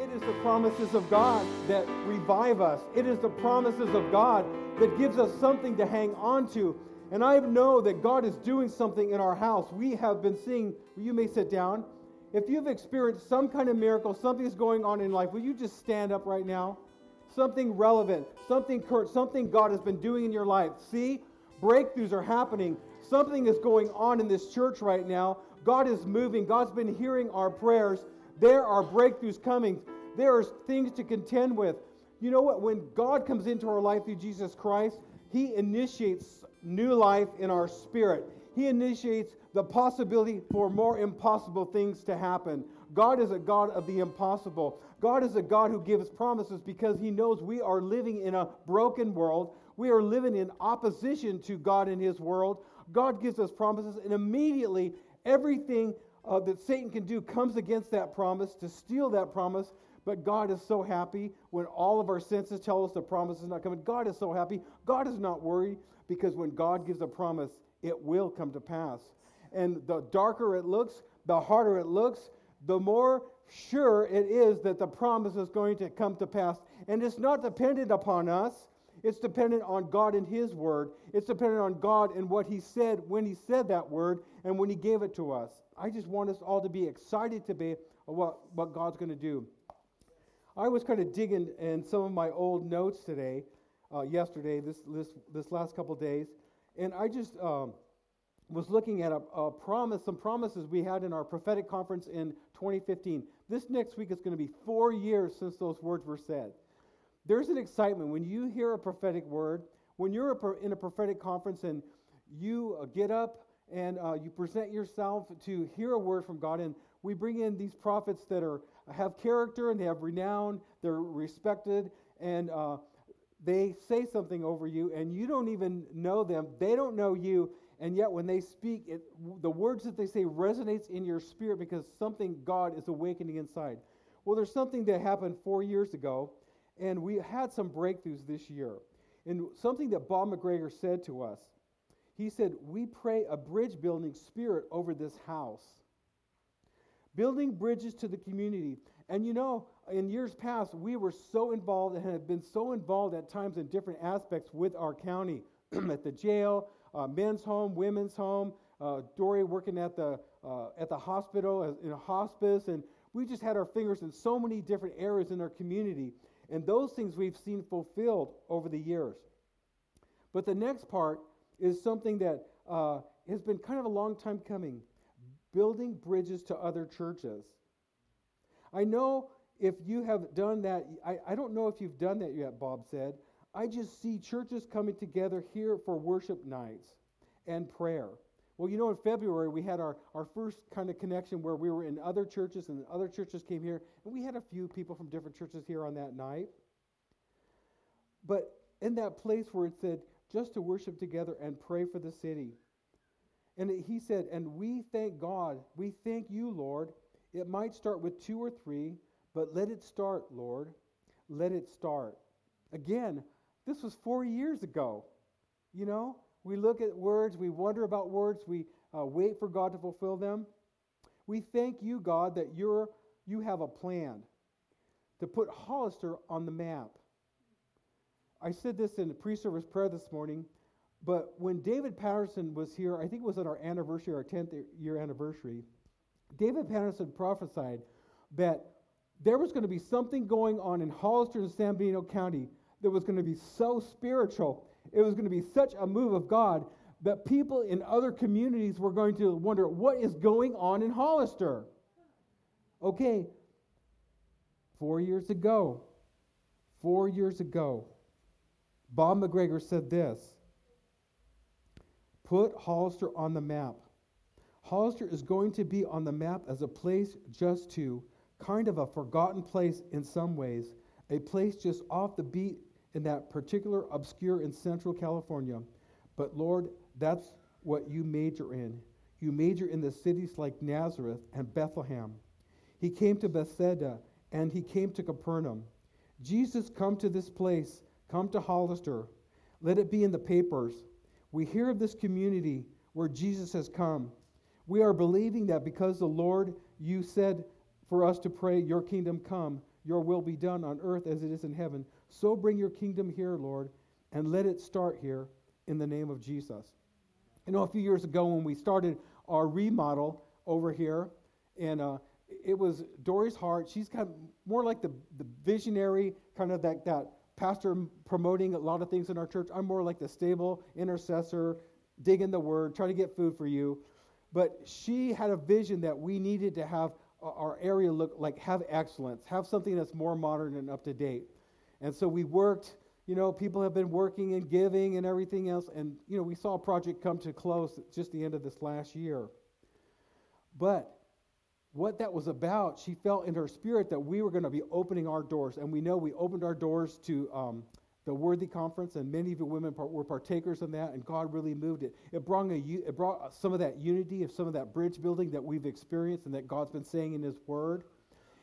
It is the promises of God that revive us. It is the promises of God that gives us something to hang on to. And I know that God is doing something in our house. We have been seeing, you may sit down. If you've experienced some kind of miracle, something is going on in life, will you just stand up right now? Something relevant, something current, something God has been doing in your life. See, breakthroughs are happening. Something is going on in this church right now. God is moving. God's been hearing our prayers. There are breakthroughs coming. There are things to contend with. You know what? When God comes into our life through Jesus Christ, He initiates new life in our spirit. He initiates the possibility for more impossible things to happen. God is a God of the impossible. God is a God who gives promises because He knows we are living in a broken world. We are living in opposition to God and His world. God gives us promises, and immediately everything uh, that Satan can do comes against that promise to steal that promise. But God is so happy when all of our senses tell us the promise is not coming. God is so happy. God is not worried because when God gives a promise, it will come to pass. And the darker it looks, the harder it looks, the more sure it is that the promise is going to come to pass. And it's not dependent upon us. It's dependent on God and His Word. It's dependent on God and what He said when He said that word and when He gave it to us. I just want us all to be excited to be what, what God's going to do. I was kind of digging in some of my old notes today, uh, yesterday, this, this, this last couple days, and I just um, was looking at a, a promise, some promises we had in our prophetic conference in 2015. This next week is going to be four years since those words were said. There's an excitement when you hear a prophetic word, when you're in a prophetic conference and you uh, get up and uh, you present yourself to hear a word from God. And we bring in these prophets that are have character and they have renown. They're respected, and uh, they say something over you, and you don't even know them. They don't know you, and yet when they speak, it, the words that they say resonates in your spirit because something God is awakening inside. Well, there's something that happened four years ago, and we had some breakthroughs this year. And something that Bob McGregor said to us he said, We pray a bridge building spirit over this house. Building bridges to the community. And you know, in years past, we were so involved and have been so involved at times in different aspects with our county at the jail, uh, men's home, women's home, uh, Dory working at the, uh, at the hospital in a hospice. And we just had our fingers in so many different areas in our community. And those things we've seen fulfilled over the years. But the next part is something that uh, has been kind of a long time coming building bridges to other churches. I know if you have done that, I, I don't know if you've done that yet, Bob said. I just see churches coming together here for worship nights and prayer. Well, you know, in February, we had our, our first kind of connection where we were in other churches and other churches came here, and we had a few people from different churches here on that night. But in that place where it said, just to worship together and pray for the city. And he said, And we thank God, we thank you, Lord. It might start with two or three, but let it start, Lord. Let it start. Again, this was four years ago. You know, we look at words, we wonder about words, we uh, wait for God to fulfill them. We thank you, God, that you're, you have a plan to put Hollister on the map. I said this in pre service prayer this morning, but when David Patterson was here, I think it was at our anniversary, our 10th year anniversary, David Patterson prophesied that there was going to be something going on in Hollister and San Benito County that was going to be so spiritual. It was going to be such a move of God that people in other communities were going to wonder what is going on in Hollister. Okay, four years ago, four years ago, Bob McGregor said this Put Hollister on the map. Hollister is going to be on the map as a place just to, kind of a forgotten place in some ways, a place just off the beat in that particular obscure in Central California. But Lord, that's what you major in. You major in the cities like Nazareth and Bethlehem. He came to Bethsaida and he came to Capernaum. Jesus come to this place Come to Hollister. Let it be in the papers. We hear of this community where Jesus has come. We are believing that because the Lord, you said for us to pray, Your kingdom come, Your will be done on earth as it is in heaven. So bring your kingdom here, Lord, and let it start here in the name of Jesus. You know, a few years ago when we started our remodel over here, and uh, it was Dory's heart. She's kind of more like the, the visionary, kind of that, that pastor promoting a lot of things in our church. I'm more like the stable intercessor, digging the word, trying to get food for you. But she had a vision that we needed to have uh, our area look like have excellence, have something that's more modern and up to date. And so we worked, you know, people have been working and giving and everything else. And, you know, we saw a project come to close just the end of this last year. But what that was about, she felt in her spirit that we were going to be opening our doors. And we know we opened our doors to um, the Worthy Conference, and many of the women were partakers in that, and God really moved it. It brought, a, it brought some of that unity, of some of that bridge building that we've experienced and that God's been saying in His Word.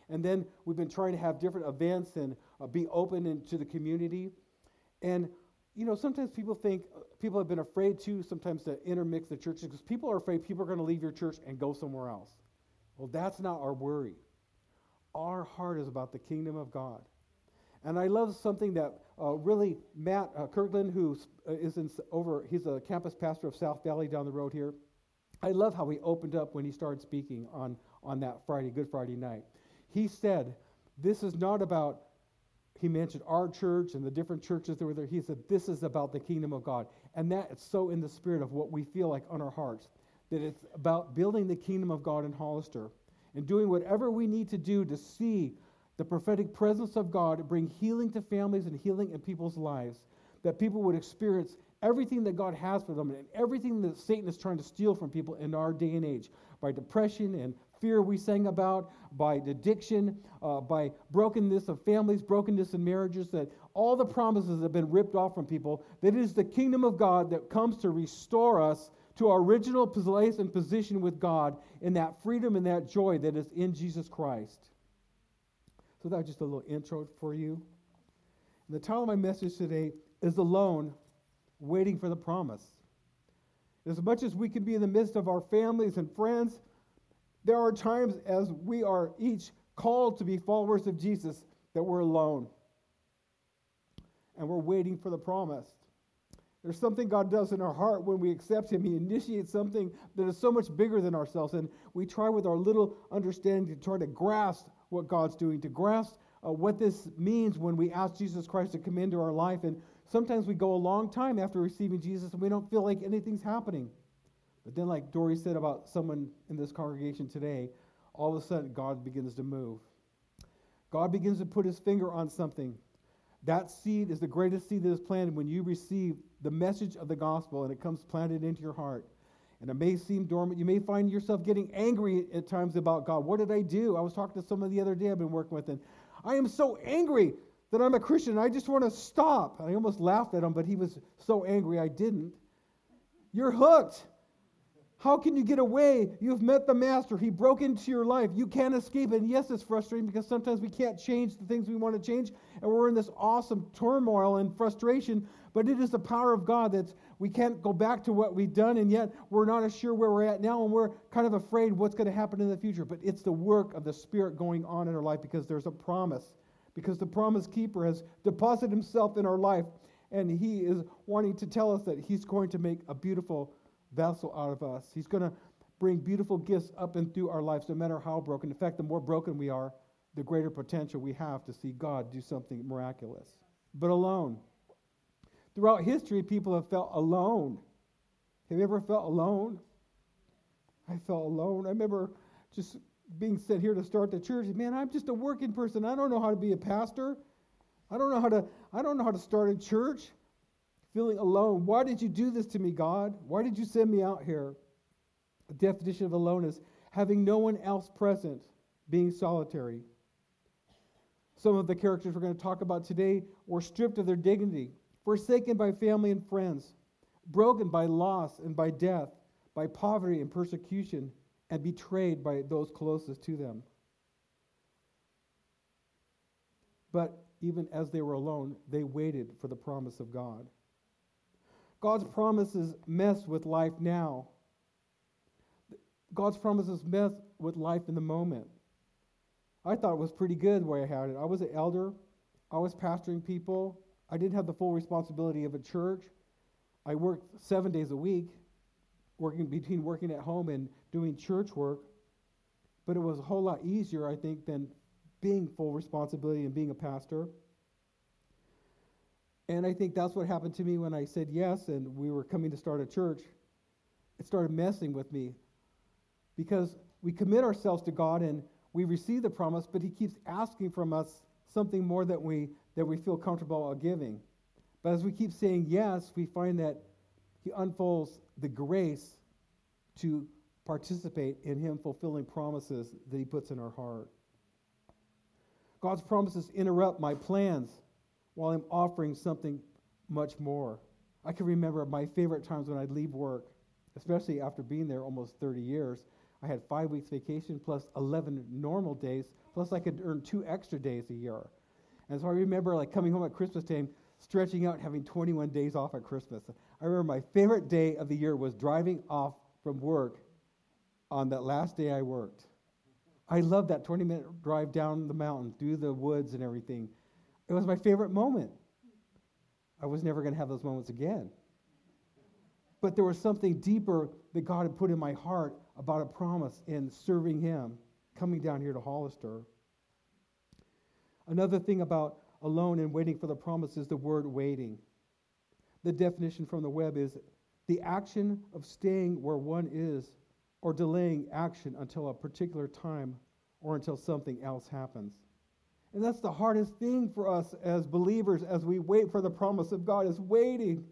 And then we've been trying to have different events and uh, be open into the community. And, you know, sometimes people think, uh, people have been afraid too, sometimes to intermix the churches because people are afraid people are going to leave your church and go somewhere else. Well, that's not our worry. Our heart is about the kingdom of God. And I love something that uh, really Matt uh, Kirkland, who uh, in, over, he's a campus pastor of South Valley down the road here. I love how he opened up when he started speaking on, on that Friday, Good Friday night. He said, This is not about, he mentioned our church and the different churches that were there. He said, This is about the kingdom of God. And that is so in the spirit of what we feel like on our hearts that it's about building the kingdom of God in Hollister and doing whatever we need to do to see the prophetic presence of God bring healing to families and healing in people's lives, that people would experience everything that God has for them and everything that Satan is trying to steal from people in our day and age. By depression and fear we sang about, by addiction, uh, by brokenness of families, brokenness in marriages, that all the promises have been ripped off from people, that it is the kingdom of God that comes to restore us to our original place and position with God in that freedom and that joy that is in Jesus Christ. So that was just a little intro for you. And the title of my message today is Alone, Waiting for the Promise. As much as we can be in the midst of our families and friends, there are times as we are each called to be followers of Jesus that we're alone. And we're waiting for the promise. There's something God does in our heart when we accept Him. He initiates something that is so much bigger than ourselves. And we try with our little understanding to try to grasp what God's doing, to grasp uh, what this means when we ask Jesus Christ to come into our life. And sometimes we go a long time after receiving Jesus and we don't feel like anything's happening. But then, like Dory said about someone in this congregation today, all of a sudden God begins to move. God begins to put his finger on something. That seed is the greatest seed that is planted when you receive the message of the gospel and it comes planted into your heart. And it may seem dormant. You may find yourself getting angry at times about God. What did I do? I was talking to someone the other day I've been working with, and I am so angry that I'm a Christian. I just want to stop. I almost laughed at him, but he was so angry I didn't. You're hooked. How can you get away? You've met the master. He broke into your life. You can't escape. And yes, it's frustrating because sometimes we can't change the things we want to change, and we're in this awesome turmoil and frustration. But it is the power of God that we can't go back to what we've done, and yet we're not as sure where we're at now, and we're kind of afraid what's going to happen in the future. But it's the work of the Spirit going on in our life because there's a promise. Because the promise keeper has deposited himself in our life, and he is wanting to tell us that he's going to make a beautiful vessel out of us. He's going to bring beautiful gifts up and through our lives, no matter how broken. In fact, the more broken we are, the greater potential we have to see God do something miraculous. But alone. Throughout history, people have felt alone. Have you ever felt alone? I felt alone. I remember just being sent here to start the church. Man, I'm just a working person. I don't know how to be a pastor. I don't know how to I don't know how to start a church feeling alone. Why did you do this to me, God? Why did you send me out here? The definition of alone is having no one else present, being solitary. Some of the characters we're going to talk about today were stripped of their dignity, forsaken by family and friends, broken by loss and by death, by poverty and persecution, and betrayed by those closest to them. But even as they were alone, they waited for the promise of God. God's promises mess with life now. God's promises mess with life in the moment. I thought it was pretty good way I had it. I was an elder, I was pastoring people, I didn't have the full responsibility of a church. I worked seven days a week, working between working at home and doing church work. But it was a whole lot easier, I think, than being full responsibility and being a pastor. And I think that's what happened to me when I said yes and we were coming to start a church. It started messing with me because we commit ourselves to God and we receive the promise, but He keeps asking from us something more that we, that we feel comfortable giving. But as we keep saying yes, we find that He unfolds the grace to participate in Him fulfilling promises that He puts in our heart. God's promises interrupt my plans while I'm offering something much more. I can remember my favorite times when I'd leave work, especially after being there almost 30 years. I had five weeks vacation plus 11 normal days, plus I could earn two extra days a year. And so I remember like coming home at Christmas time, stretching out, having 21 days off at Christmas. I remember my favorite day of the year was driving off from work on that last day I worked. I loved that 20 minute drive down the mountain through the woods and everything. It was my favorite moment. I was never going to have those moments again. But there was something deeper that God had put in my heart about a promise in serving Him, coming down here to Hollister. Another thing about alone and waiting for the promise is the word waiting. The definition from the web is the action of staying where one is or delaying action until a particular time or until something else happens. And that's the hardest thing for us as believers as we wait for the promise of God is waiting.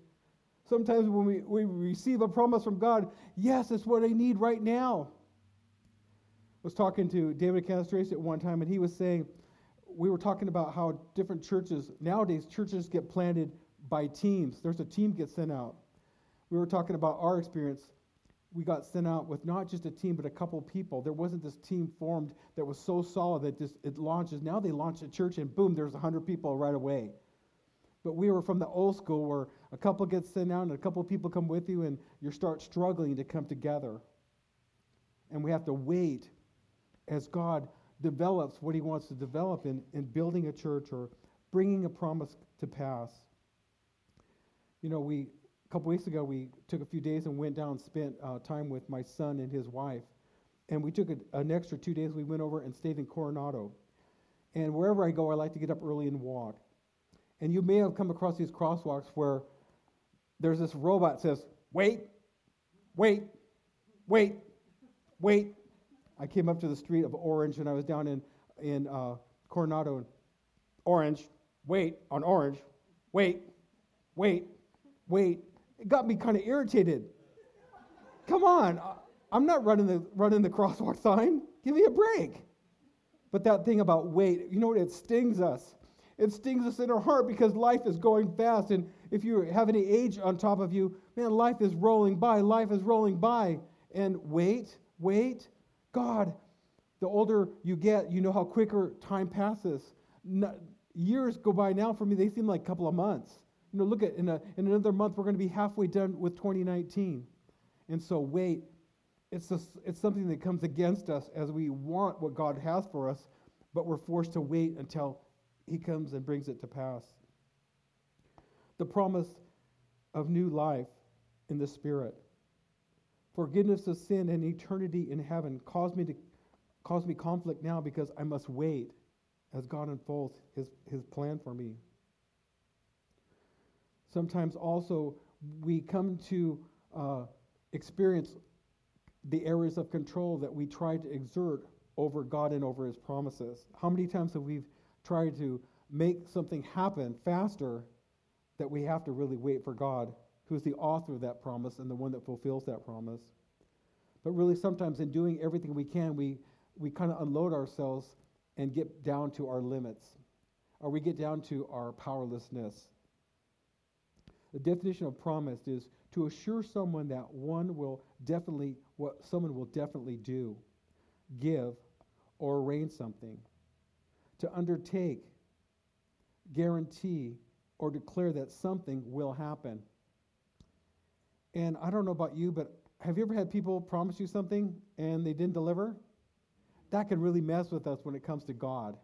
Sometimes when we, we receive a promise from God, yes, it's what I need right now. I was talking to David Canastrace at one time, and he was saying, we were talking about how different churches, nowadays, churches get planted by teams. There's a team gets sent out. We were talking about our experience we got sent out with not just a team, but a couple people. There wasn't this team formed that was so solid that just it launches. Now they launch a church and boom, there's 100 people right away. But we were from the old school where a couple gets sent out and a couple people come with you and you start struggling to come together. And we have to wait as God develops what he wants to develop in, in building a church or bringing a promise to pass. You know, we couple weeks ago, we took a few days and went down and spent uh, time with my son and his wife. And we took a, an extra two days. We went over and stayed in Coronado. And wherever I go, I like to get up early and walk. And you may have come across these crosswalks where there's this robot says, wait, wait, wait, wait. I came up to the street of Orange and I was down in, in uh, Coronado. And orange, wait, on Orange, wait, wait, wait. It got me kind of irritated. Come on, I'm not running the, running the crosswalk sign. Give me a break. But that thing about wait, you know what? It stings us. It stings us in our heart because life is going fast. And if you have any age on top of you, man, life is rolling by. Life is rolling by. And wait, wait. God, the older you get, you know how quicker time passes. No, years go by now for me, they seem like a couple of months. You know, look at in, a, in another month, we're going to be halfway done with 2019. And so, wait, it's, a, it's something that comes against us as we want what God has for us, but we're forced to wait until He comes and brings it to pass. The promise of new life in the Spirit. Forgiveness of sin and eternity in heaven cause me to cause me conflict now because I must wait as God unfolds his, his plan for me. Sometimes also we come to uh, experience the areas of control that we try to exert over God and over His promises. How many times have we tried to make something happen faster that we have to really wait for God, who's the author of that promise and the one that fulfills that promise? But really, sometimes in doing everything we can, we, we kind of unload ourselves and get down to our limits, or we get down to our powerlessness. The definition of promise is to assure someone that one will definitely, what someone will definitely do, give, or arrange something. To undertake, guarantee, or declare that something will happen. And I don't know about you, but have you ever had people promise you something and they didn't deliver? that can really mess with us when it comes to God,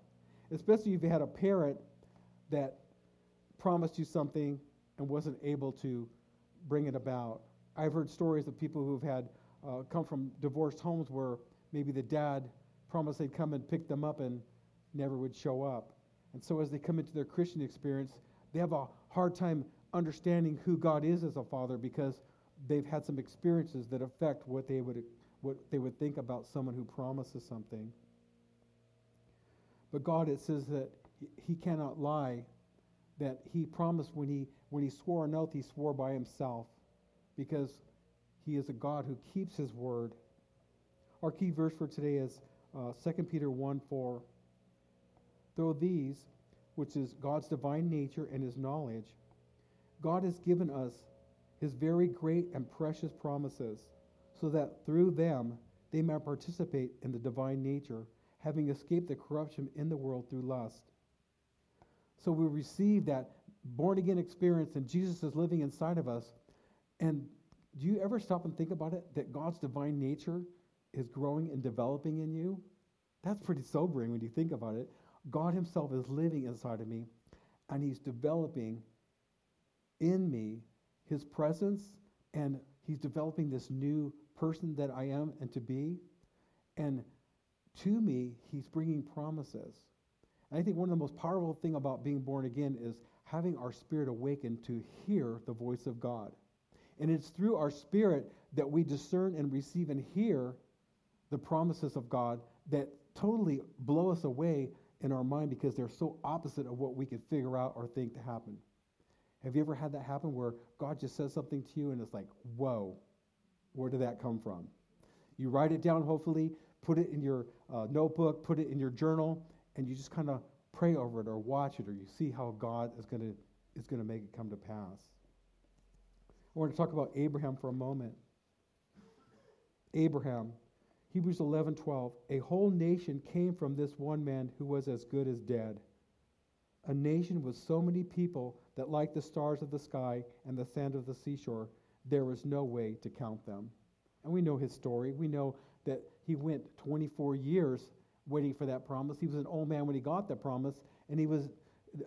especially if you had a parent that promised you something and wasn't able to bring it about. I've heard stories of people who've had uh, come from divorced homes where maybe the dad promised they'd come and pick them up and never would show up. And so as they come into their Christian experience, they have a hard time understanding who God is as a father because they've had some experiences that affect what they would what they would think about someone who promises something. But God, it says that He cannot lie, that He promised when He when He swore an oath, He swore by Himself, because He is a God who keeps His word. Our key verse for today is uh, 2 Peter 1 4. Though these, which is God's divine nature and His knowledge, God has given us His very great and precious promises so that through them they may participate in the divine nature, having escaped the corruption in the world through lust. So we receive that born again experience, and Jesus is living inside of us. And do you ever stop and think about it that God's divine nature is growing and developing in you? That's pretty sobering when you think about it. God Himself is living inside of me, and He's developing in me His presence, and He's developing this new person that I am and to be. And to me, he's bringing promises. And I think one of the most powerful thing about being born again is having our spirit awakened to hear the voice of God. And it's through our spirit that we discern and receive and hear the promises of God that totally blow us away in our mind because they're so opposite of what we could figure out or think to happen. Have you ever had that happen where God just says something to you and it's like, whoa, where did that come from? You write it down, hopefully, put it in your uh, notebook, put it in your journal, and you just kind of pray over it or watch it or you see how God is going to is going to make it come to pass. I want to talk about Abraham for a moment. Abraham, Hebrews 11 12. A whole nation came from this one man who was as good as dead. A nation with so many people that, like the stars of the sky and the sand of the seashore, there was no way to count them. And we know his story. We know that he went 24 years waiting for that promise. He was an old man when he got that promise, and he was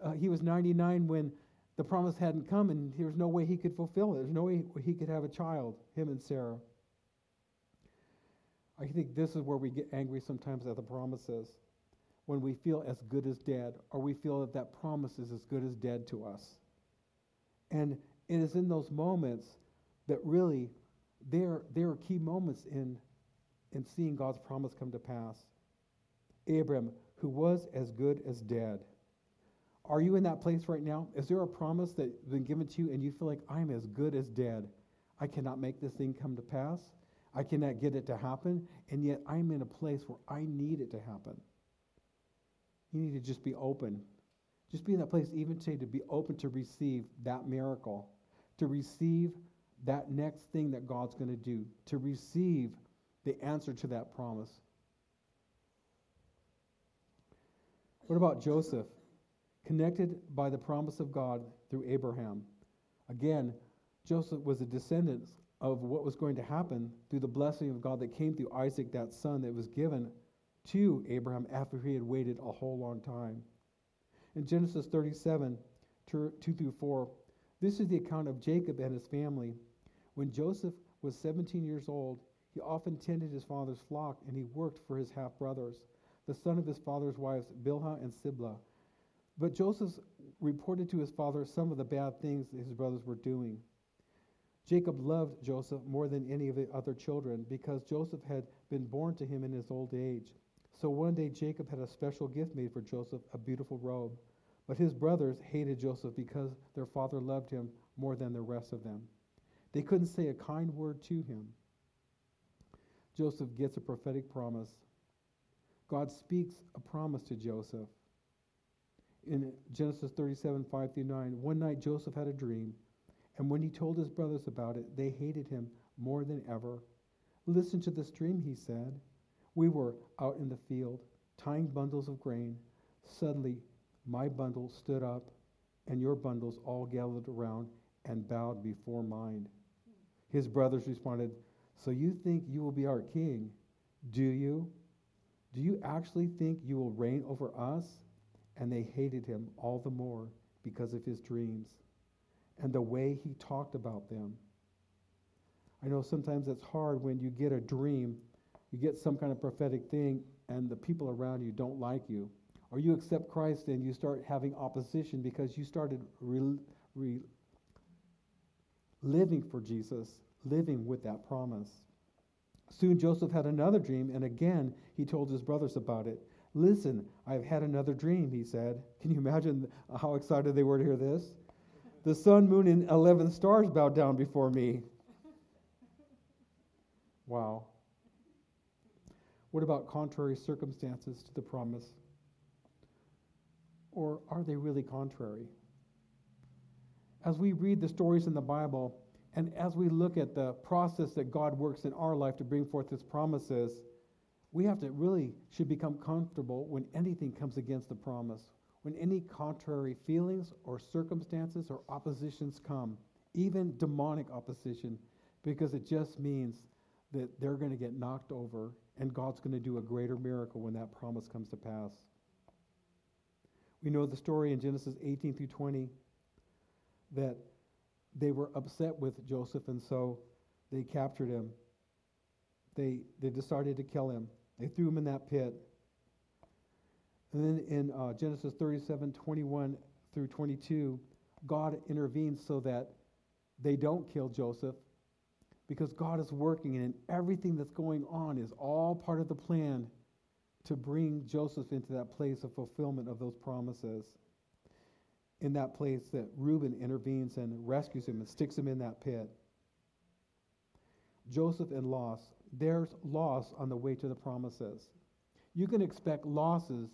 uh, he was 99 when the promise hadn't come, and there was no way he could fulfill it. There's no way he could have a child, him and Sarah. I think this is where we get angry sometimes at the promises, when we feel as good as dead, or we feel that that promise is as good as dead to us. And it is in those moments that really there, there are key moments in, in seeing God's promise come to pass. Abram, who was as good as dead. Are you in that place right now? Is there a promise that's been given to you and you feel like I'm as good as dead? I cannot make this thing come to pass. I cannot get it to happen, and yet I'm in a place where I need it to happen. You need to just be open. Just be in that place, even today, to be open to receive that miracle, to receive that next thing that God's going to do, to receive the answer to that promise. What about Joseph? Connected by the promise of God through Abraham. Again, Joseph was a descendant of what was going to happen through the blessing of God that came through Isaac, that son that was given to Abraham after he had waited a whole long time. In Genesis 37, 2 through 4, this is the account of Jacob and his family when Joseph was 17 years old, he often tended his father's flock and he worked for his half brothers, the son of his father's wives, Bilhah and Zilpah. But Joseph reported to his father some of the bad things his brothers were doing. Jacob loved Joseph more than any of the other children because Joseph had been born to him in his old age. So one day Jacob had a special gift made for Joseph, a beautiful robe. But his brothers hated Joseph because their father loved him more than the rest of them. They couldn't say a kind word to him. Joseph gets a prophetic promise. God speaks a promise to Joseph. In Genesis 37, 5 through 9, one night Joseph had a dream, and when he told his brothers about it, they hated him more than ever. Listen to this dream, he said. We were out in the field, tying bundles of grain. Suddenly, my bundle stood up, and your bundles all gathered around and bowed before mine. His brothers responded, So you think you will be our king, do you? Do you actually think you will reign over us? And they hated him all the more because of his dreams and the way he talked about them. I know sometimes it's hard when you get a dream, you get some kind of prophetic thing, and the people around you don't like you. Or you accept Christ and you start having opposition because you started re- re- living for Jesus, living with that promise. Soon Joseph had another dream, and again he told his brothers about it. Listen, I've had another dream, he said. Can you imagine how excited they were to hear this? The sun, moon, and 11 stars bowed down before me. Wow. What about contrary circumstances to the promise? Or are they really contrary? As we read the stories in the Bible, and as we look at the process that God works in our life to bring forth his promises, we have to really should become comfortable when anything comes against the promise, when any contrary feelings or circumstances or oppositions come, even demonic opposition, because it just means that they're going to get knocked over and God's going to do a greater miracle when that promise comes to pass. We know the story in Genesis 18 through 20 that they were upset with Joseph, and so they captured him. They, they decided to kill him. They threw him in that pit. And then in uh, Genesis 37 21 through 22, God intervenes so that they don't kill Joseph because God is working, and everything that's going on is all part of the plan to bring Joseph into that place of fulfillment of those promises in that place that Reuben intervenes and rescues him and sticks him in that pit. Joseph and loss. There's loss on the way to the promises. You can expect losses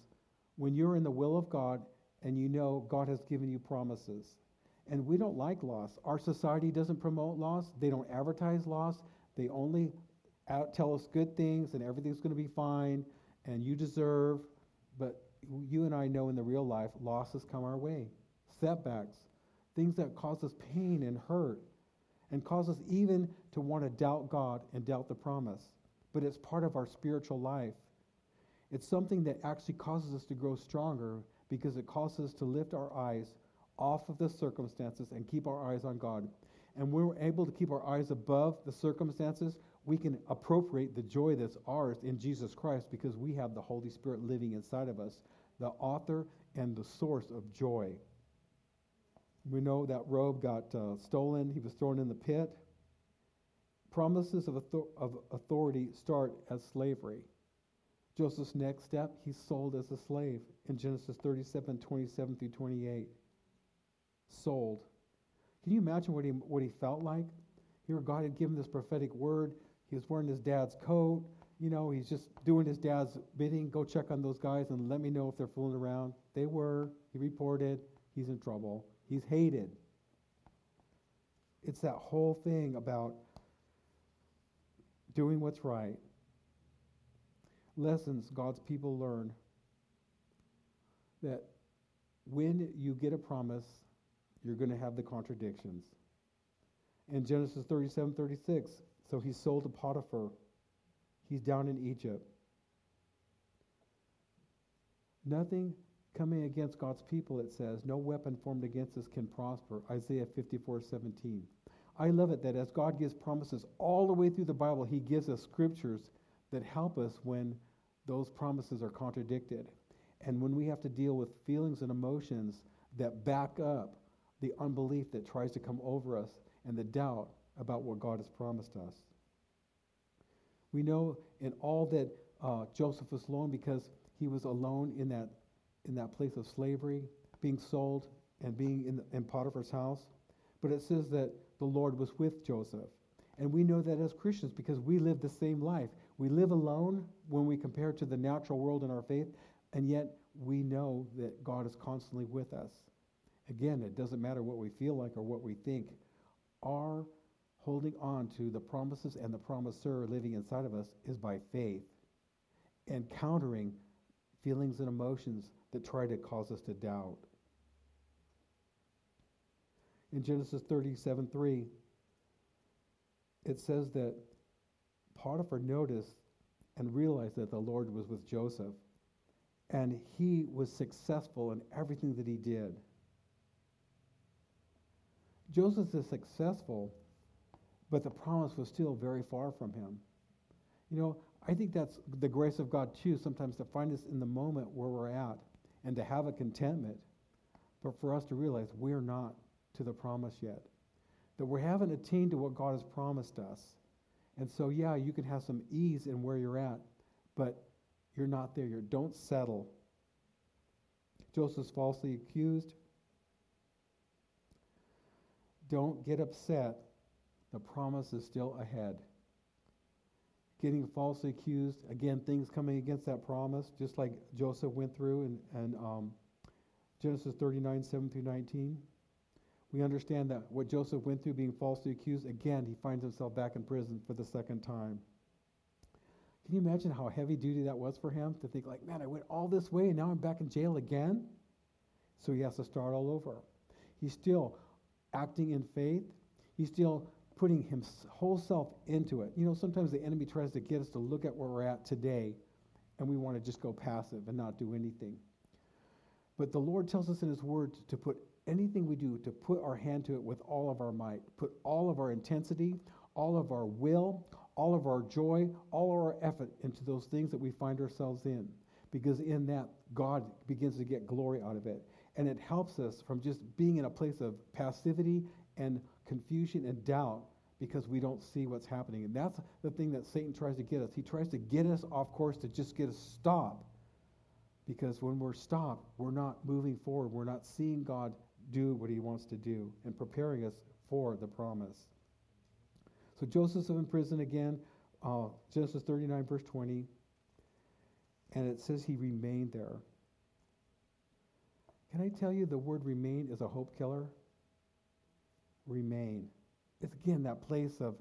when you're in the will of God and you know God has given you promises. And we don't like loss. Our society doesn't promote loss. They don't advertise loss. They only out, tell us good things and everything's going to be fine and you deserve. But you and I know in the real life, losses come our way setbacks, things that cause us pain and hurt, and cause us even to want to doubt God and doubt the promise. But it's part of our spiritual life. It's something that actually causes us to grow stronger because it causes us to lift our eyes off of the circumstances and keep our eyes on God. And when we're able to keep our eyes above the circumstances, we can appropriate the joy that's ours in Jesus Christ because we have the Holy Spirit living inside of us, the author and the source of joy. We know that robe got uh, stolen. He was thrown in the pit. Promises of, author- of authority start as slavery. Joseph's next step, he's sold as a slave in Genesis 37 27 through 28. Sold. Can you imagine what he, what he felt like? Here, God had given this prophetic word. He was wearing his dad's coat. You know, he's just doing his dad's bidding. Go check on those guys and let me know if they're fooling around. They were. He reported. He's in trouble. He's hated. It's that whole thing about doing what's right. Lessons God's people learn that when you get a promise, you're going to have the contradictions. In Genesis 37 36, so he sold to Potiphar. He's down in Egypt. Nothing coming against God's people, it says, no weapon formed against us can prosper. Isaiah 54 17. I love it that as God gives promises all the way through the Bible, He gives us scriptures that help us when those promises are contradicted. And when we have to deal with feelings and emotions that back up the unbelief that tries to come over us and the doubt about what God has promised us. We know in all that uh, Joseph was alone because he was alone in that in that place of slavery, being sold, and being in, in Potiphar's house. But it says that the Lord was with Joseph. And we know that as Christians because we live the same life. We live alone when we compare to the natural world in our faith, and yet we know that God is constantly with us. Again, it doesn't matter what we feel like or what we think. Our holding on to the promises and the promiser living inside of us is by faith and countering feelings and emotions that try to cause us to doubt. In Genesis 37 3, it says that Potiphar noticed and realized that the Lord was with Joseph. And he was successful in everything that he did. Joseph is successful, but the promise was still very far from him. You know, I think that's the grace of God, too, sometimes to find us in the moment where we're at and to have a contentment, but for us to realize we're not to the promise yet, that we haven't attained to what God has promised us. And so, yeah, you can have some ease in where you're at, but you're not there yet. Don't settle. Joseph's falsely accused. Don't get upset. The promise is still ahead. Getting falsely accused, again, things coming against that promise, just like Joseph went through in, in um, Genesis 39, 7 through 19. We understand that what Joseph went through being falsely accused, again, he finds himself back in prison for the second time. Can you imagine how heavy duty that was for him to think, like, man, I went all this way and now I'm back in jail again? So he has to start all over. He's still acting in faith. He's still putting his whole self into it. You know, sometimes the enemy tries to get us to look at where we're at today and we want to just go passive and not do anything. But the Lord tells us in His Word to put anything we do, to put our hand to it with all of our might, put all of our intensity, all of our will, all of our joy, all of our effort into those things that we find ourselves in. Because in that, God begins to get glory out of it. And it helps us from just being in a place of passivity and confusion and doubt because we don't see what's happening. And that's the thing that Satan tries to get us. He tries to get us off course to just get us stopped. Because when we're stopped, we're not moving forward. We're not seeing God do what he wants to do and preparing us for the promise. So Joseph's in prison again, uh, Genesis 39, verse 20. And it says he remained there. Can I tell you the word remain is a hope killer? Remain. It's again that place of,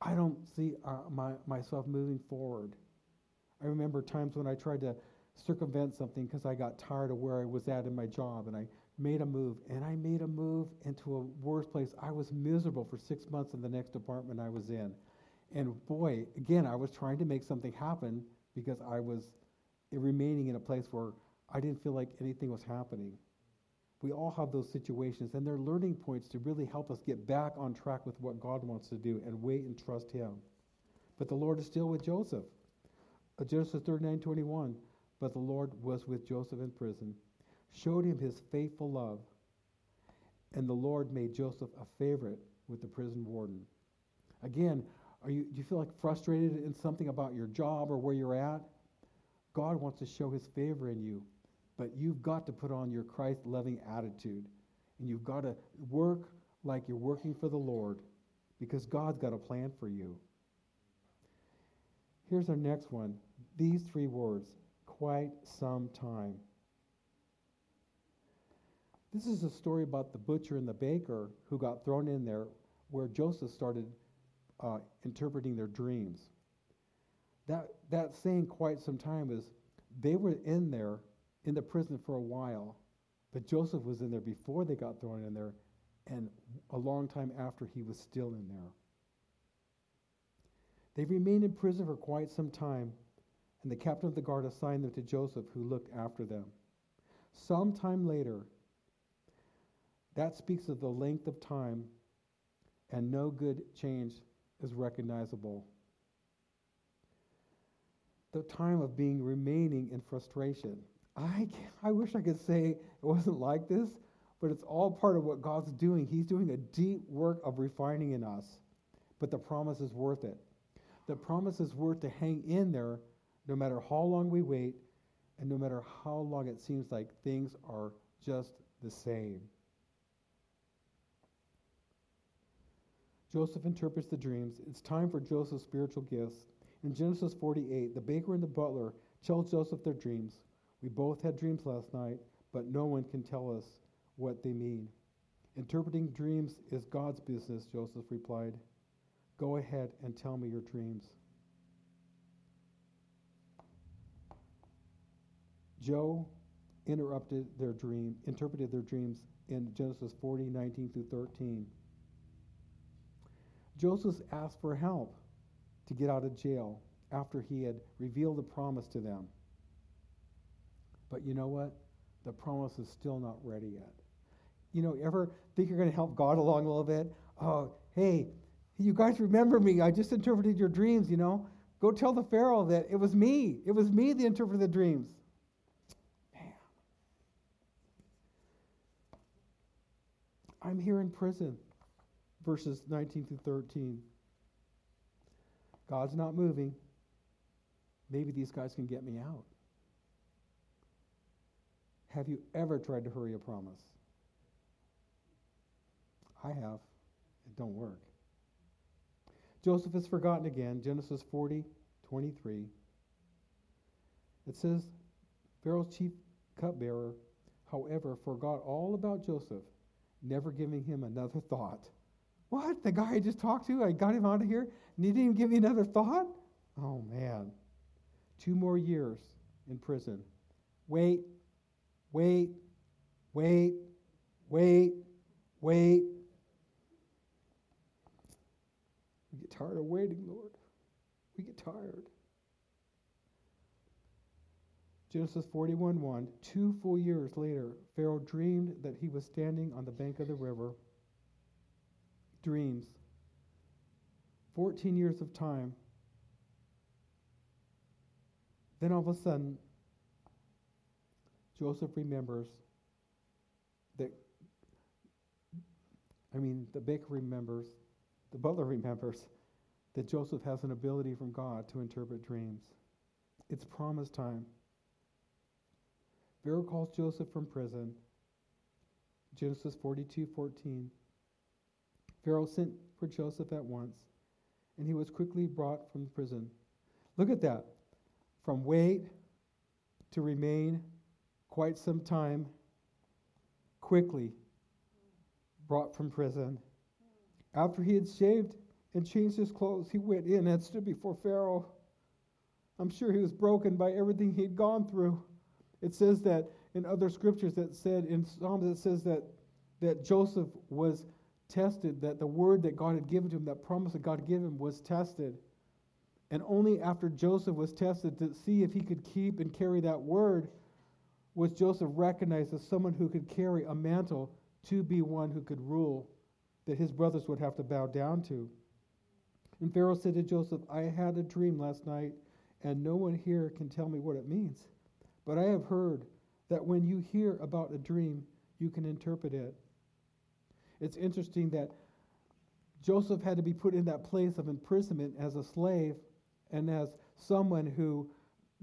I don't see uh, my, myself moving forward. I remember times when I tried to circumvent something because I got tired of where I was at in my job and I made a move and I made a move into a worse place. I was miserable for six months in the next department I was in. And boy, again, I was trying to make something happen because I was remaining in a place where I didn't feel like anything was happening. We all have those situations, and they're learning points to really help us get back on track with what God wants to do and wait and trust Him. But the Lord is still with Joseph. Uh, Genesis 39 21. But the Lord was with Joseph in prison, showed him his faithful love, and the Lord made Joseph a favorite with the prison warden. Again, are you, do you feel like frustrated in something about your job or where you're at? God wants to show his favor in you, but you've got to put on your Christ loving attitude. And you've got to work like you're working for the Lord because God's got a plan for you. Here's our next one these three words quite some time. This is a story about the butcher and the baker who got thrown in there where Joseph started uh, interpreting their dreams. That, that saying quite some time is they were in there in the prison for a while, but Joseph was in there before they got thrown in there and a long time after he was still in there. They remained in prison for quite some time and the captain of the guard assigned them to Joseph, who looked after them. Some time later, that speaks of the length of time, and no good change is recognizable. The time of being remaining in frustration. I, I wish I could say it wasn't like this, but it's all part of what God's doing. He's doing a deep work of refining in us, but the promise is worth it. The promise is worth to hang in there no matter how long we wait, and no matter how long it seems like things are just the same. Joseph interprets the dreams. It's time for Joseph's spiritual gifts. In Genesis 48, the baker and the butler tell Joseph their dreams. We both had dreams last night, but no one can tell us what they mean. Interpreting dreams is God's business, Joseph replied. Go ahead and tell me your dreams. Joe interrupted their dream, interpreted their dreams in Genesis 40, 19 through 13. Joseph asked for help to get out of jail. after he had revealed the promise to them. But you know what? The promise is still not ready yet. You know, ever think you're going to help God along a little bit? Oh, hey, you guys remember me. I just interpreted your dreams, you know. Go tell the Pharaoh that it was me. It was me that interpreted the dreams. Man. I'm here in prison. Verses 19 through 13. God's not moving. Maybe these guys can get me out. Have you ever tried to hurry a promise? I have. It don't work. Joseph is forgotten again. Genesis 40, 23. It says, Pharaoh's chief cupbearer, however, forgot all about Joseph, never giving him another thought. What? The guy I just talked to, I got him out of here, and he didn't even give me another thought? Oh, man. Two more years in prison. Wait, wait, wait, wait, wait. We get tired of waiting, Lord. We get tired. Genesis 41 1. Two full years later, Pharaoh dreamed that he was standing on the bank of the river. Dreams. 14 years of time then all of a sudden, Joseph remembers that, I mean, the baker remembers, the butler remembers that Joseph has an ability from God to interpret dreams. It's promise time. Pharaoh calls Joseph from prison. Genesis 42 14. Pharaoh sent for Joseph at once, and he was quickly brought from prison. Look at that from wait to remain quite some time, quickly brought from prison. After he had shaved and changed his clothes, he went in and stood before Pharaoh. I'm sure he was broken by everything he'd gone through. It says that in other scriptures that said in Psalms it says that that Joseph was tested, that the word that God had given to him, that promise that God had given him was tested. And only after Joseph was tested to see if he could keep and carry that word was Joseph recognized as someone who could carry a mantle to be one who could rule that his brothers would have to bow down to. And Pharaoh said to Joseph, I had a dream last night, and no one here can tell me what it means. But I have heard that when you hear about a dream, you can interpret it. It's interesting that Joseph had to be put in that place of imprisonment as a slave and as someone who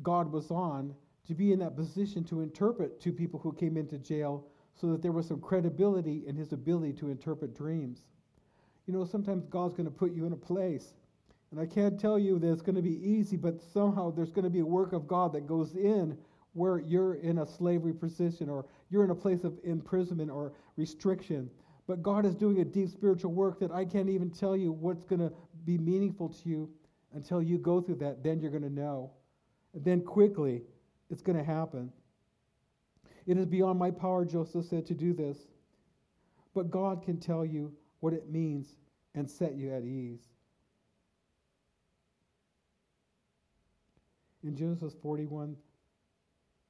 God was on to be in that position to interpret to people who came into jail so that there was some credibility in his ability to interpret dreams. You know, sometimes God's going to put you in a place. And I can't tell you that it's going to be easy, but somehow there's going to be a work of God that goes in where you're in a slavery position or you're in a place of imprisonment or restriction. But God is doing a deep spiritual work that I can't even tell you what's going to be meaningful to you until you go through that, then you're going to know. And then quickly, it's going to happen. It is beyond my power, Joseph said, to do this. But God can tell you what it means and set you at ease. In Genesis 41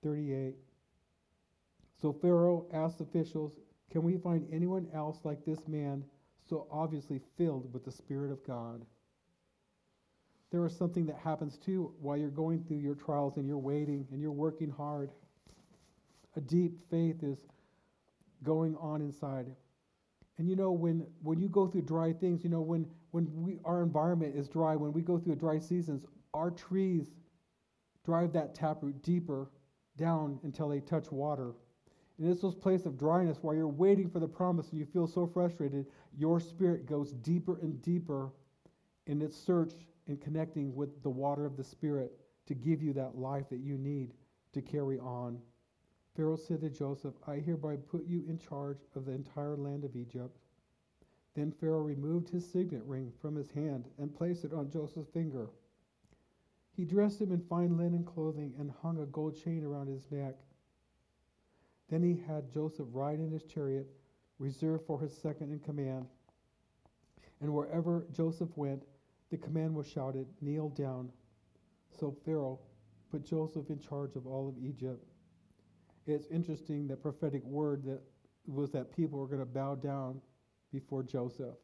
38, so Pharaoh asked officials, Can we find anyone else like this man so obviously filled with the Spirit of God? There is something that happens too while you're going through your trials and you're waiting and you're working hard. A deep faith is going on inside. And you know, when, when you go through dry things, you know, when, when we, our environment is dry, when we go through dry seasons, our trees drive that taproot deeper down until they touch water. And it's those places of dryness while you're waiting for the promise and you feel so frustrated, your spirit goes deeper and deeper in its search in connecting with the water of the Spirit to give you that life that you need to carry on. Pharaoh said to Joseph, I hereby put you in charge of the entire land of Egypt. Then Pharaoh removed his signet ring from his hand and placed it on Joseph's finger. He dressed him in fine linen clothing and hung a gold chain around his neck. Then he had Joseph ride in his chariot, reserved for his second in command. And wherever Joseph went, the command was shouted, Kneel down. So Pharaoh put Joseph in charge of all of Egypt. It's interesting that prophetic word that was that people were going to bow down before Joseph.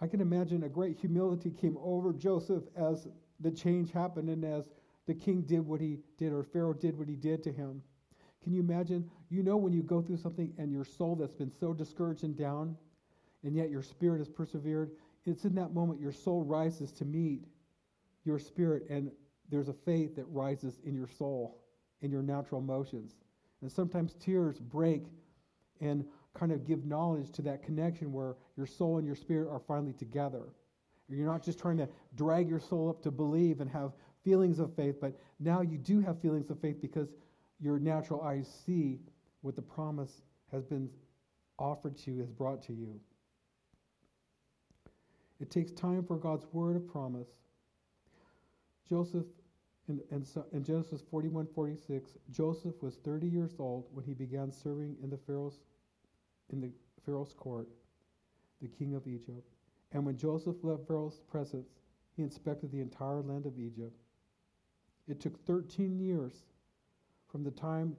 I can imagine a great humility came over Joseph as the change happened and as the king did what he did or Pharaoh did what he did to him. Can you imagine? You know, when you go through something and your soul that's been so discouraged and down, and yet your spirit has persevered, it's in that moment your soul rises to meet your spirit, and there's a faith that rises in your soul, in your natural emotions. And sometimes tears break and kind of give knowledge to that connection where your soul and your spirit are finally together. You're not just trying to drag your soul up to believe and have feelings of faith, but now you do have feelings of faith because your natural eyes see what the promise has been offered to you, has brought to you. It takes time for God's word of promise. Joseph, in, Genesis 41 46, Joseph was 30 years old when he began serving in the Pharaoh's, in the Pharaoh's court, the king of Egypt. And when Joseph left Pharaoh's presence, he inspected the entire land of Egypt. It took 13 years from the time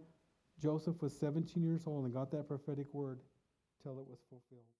Joseph was 17 years old and got that prophetic word till it was fulfilled.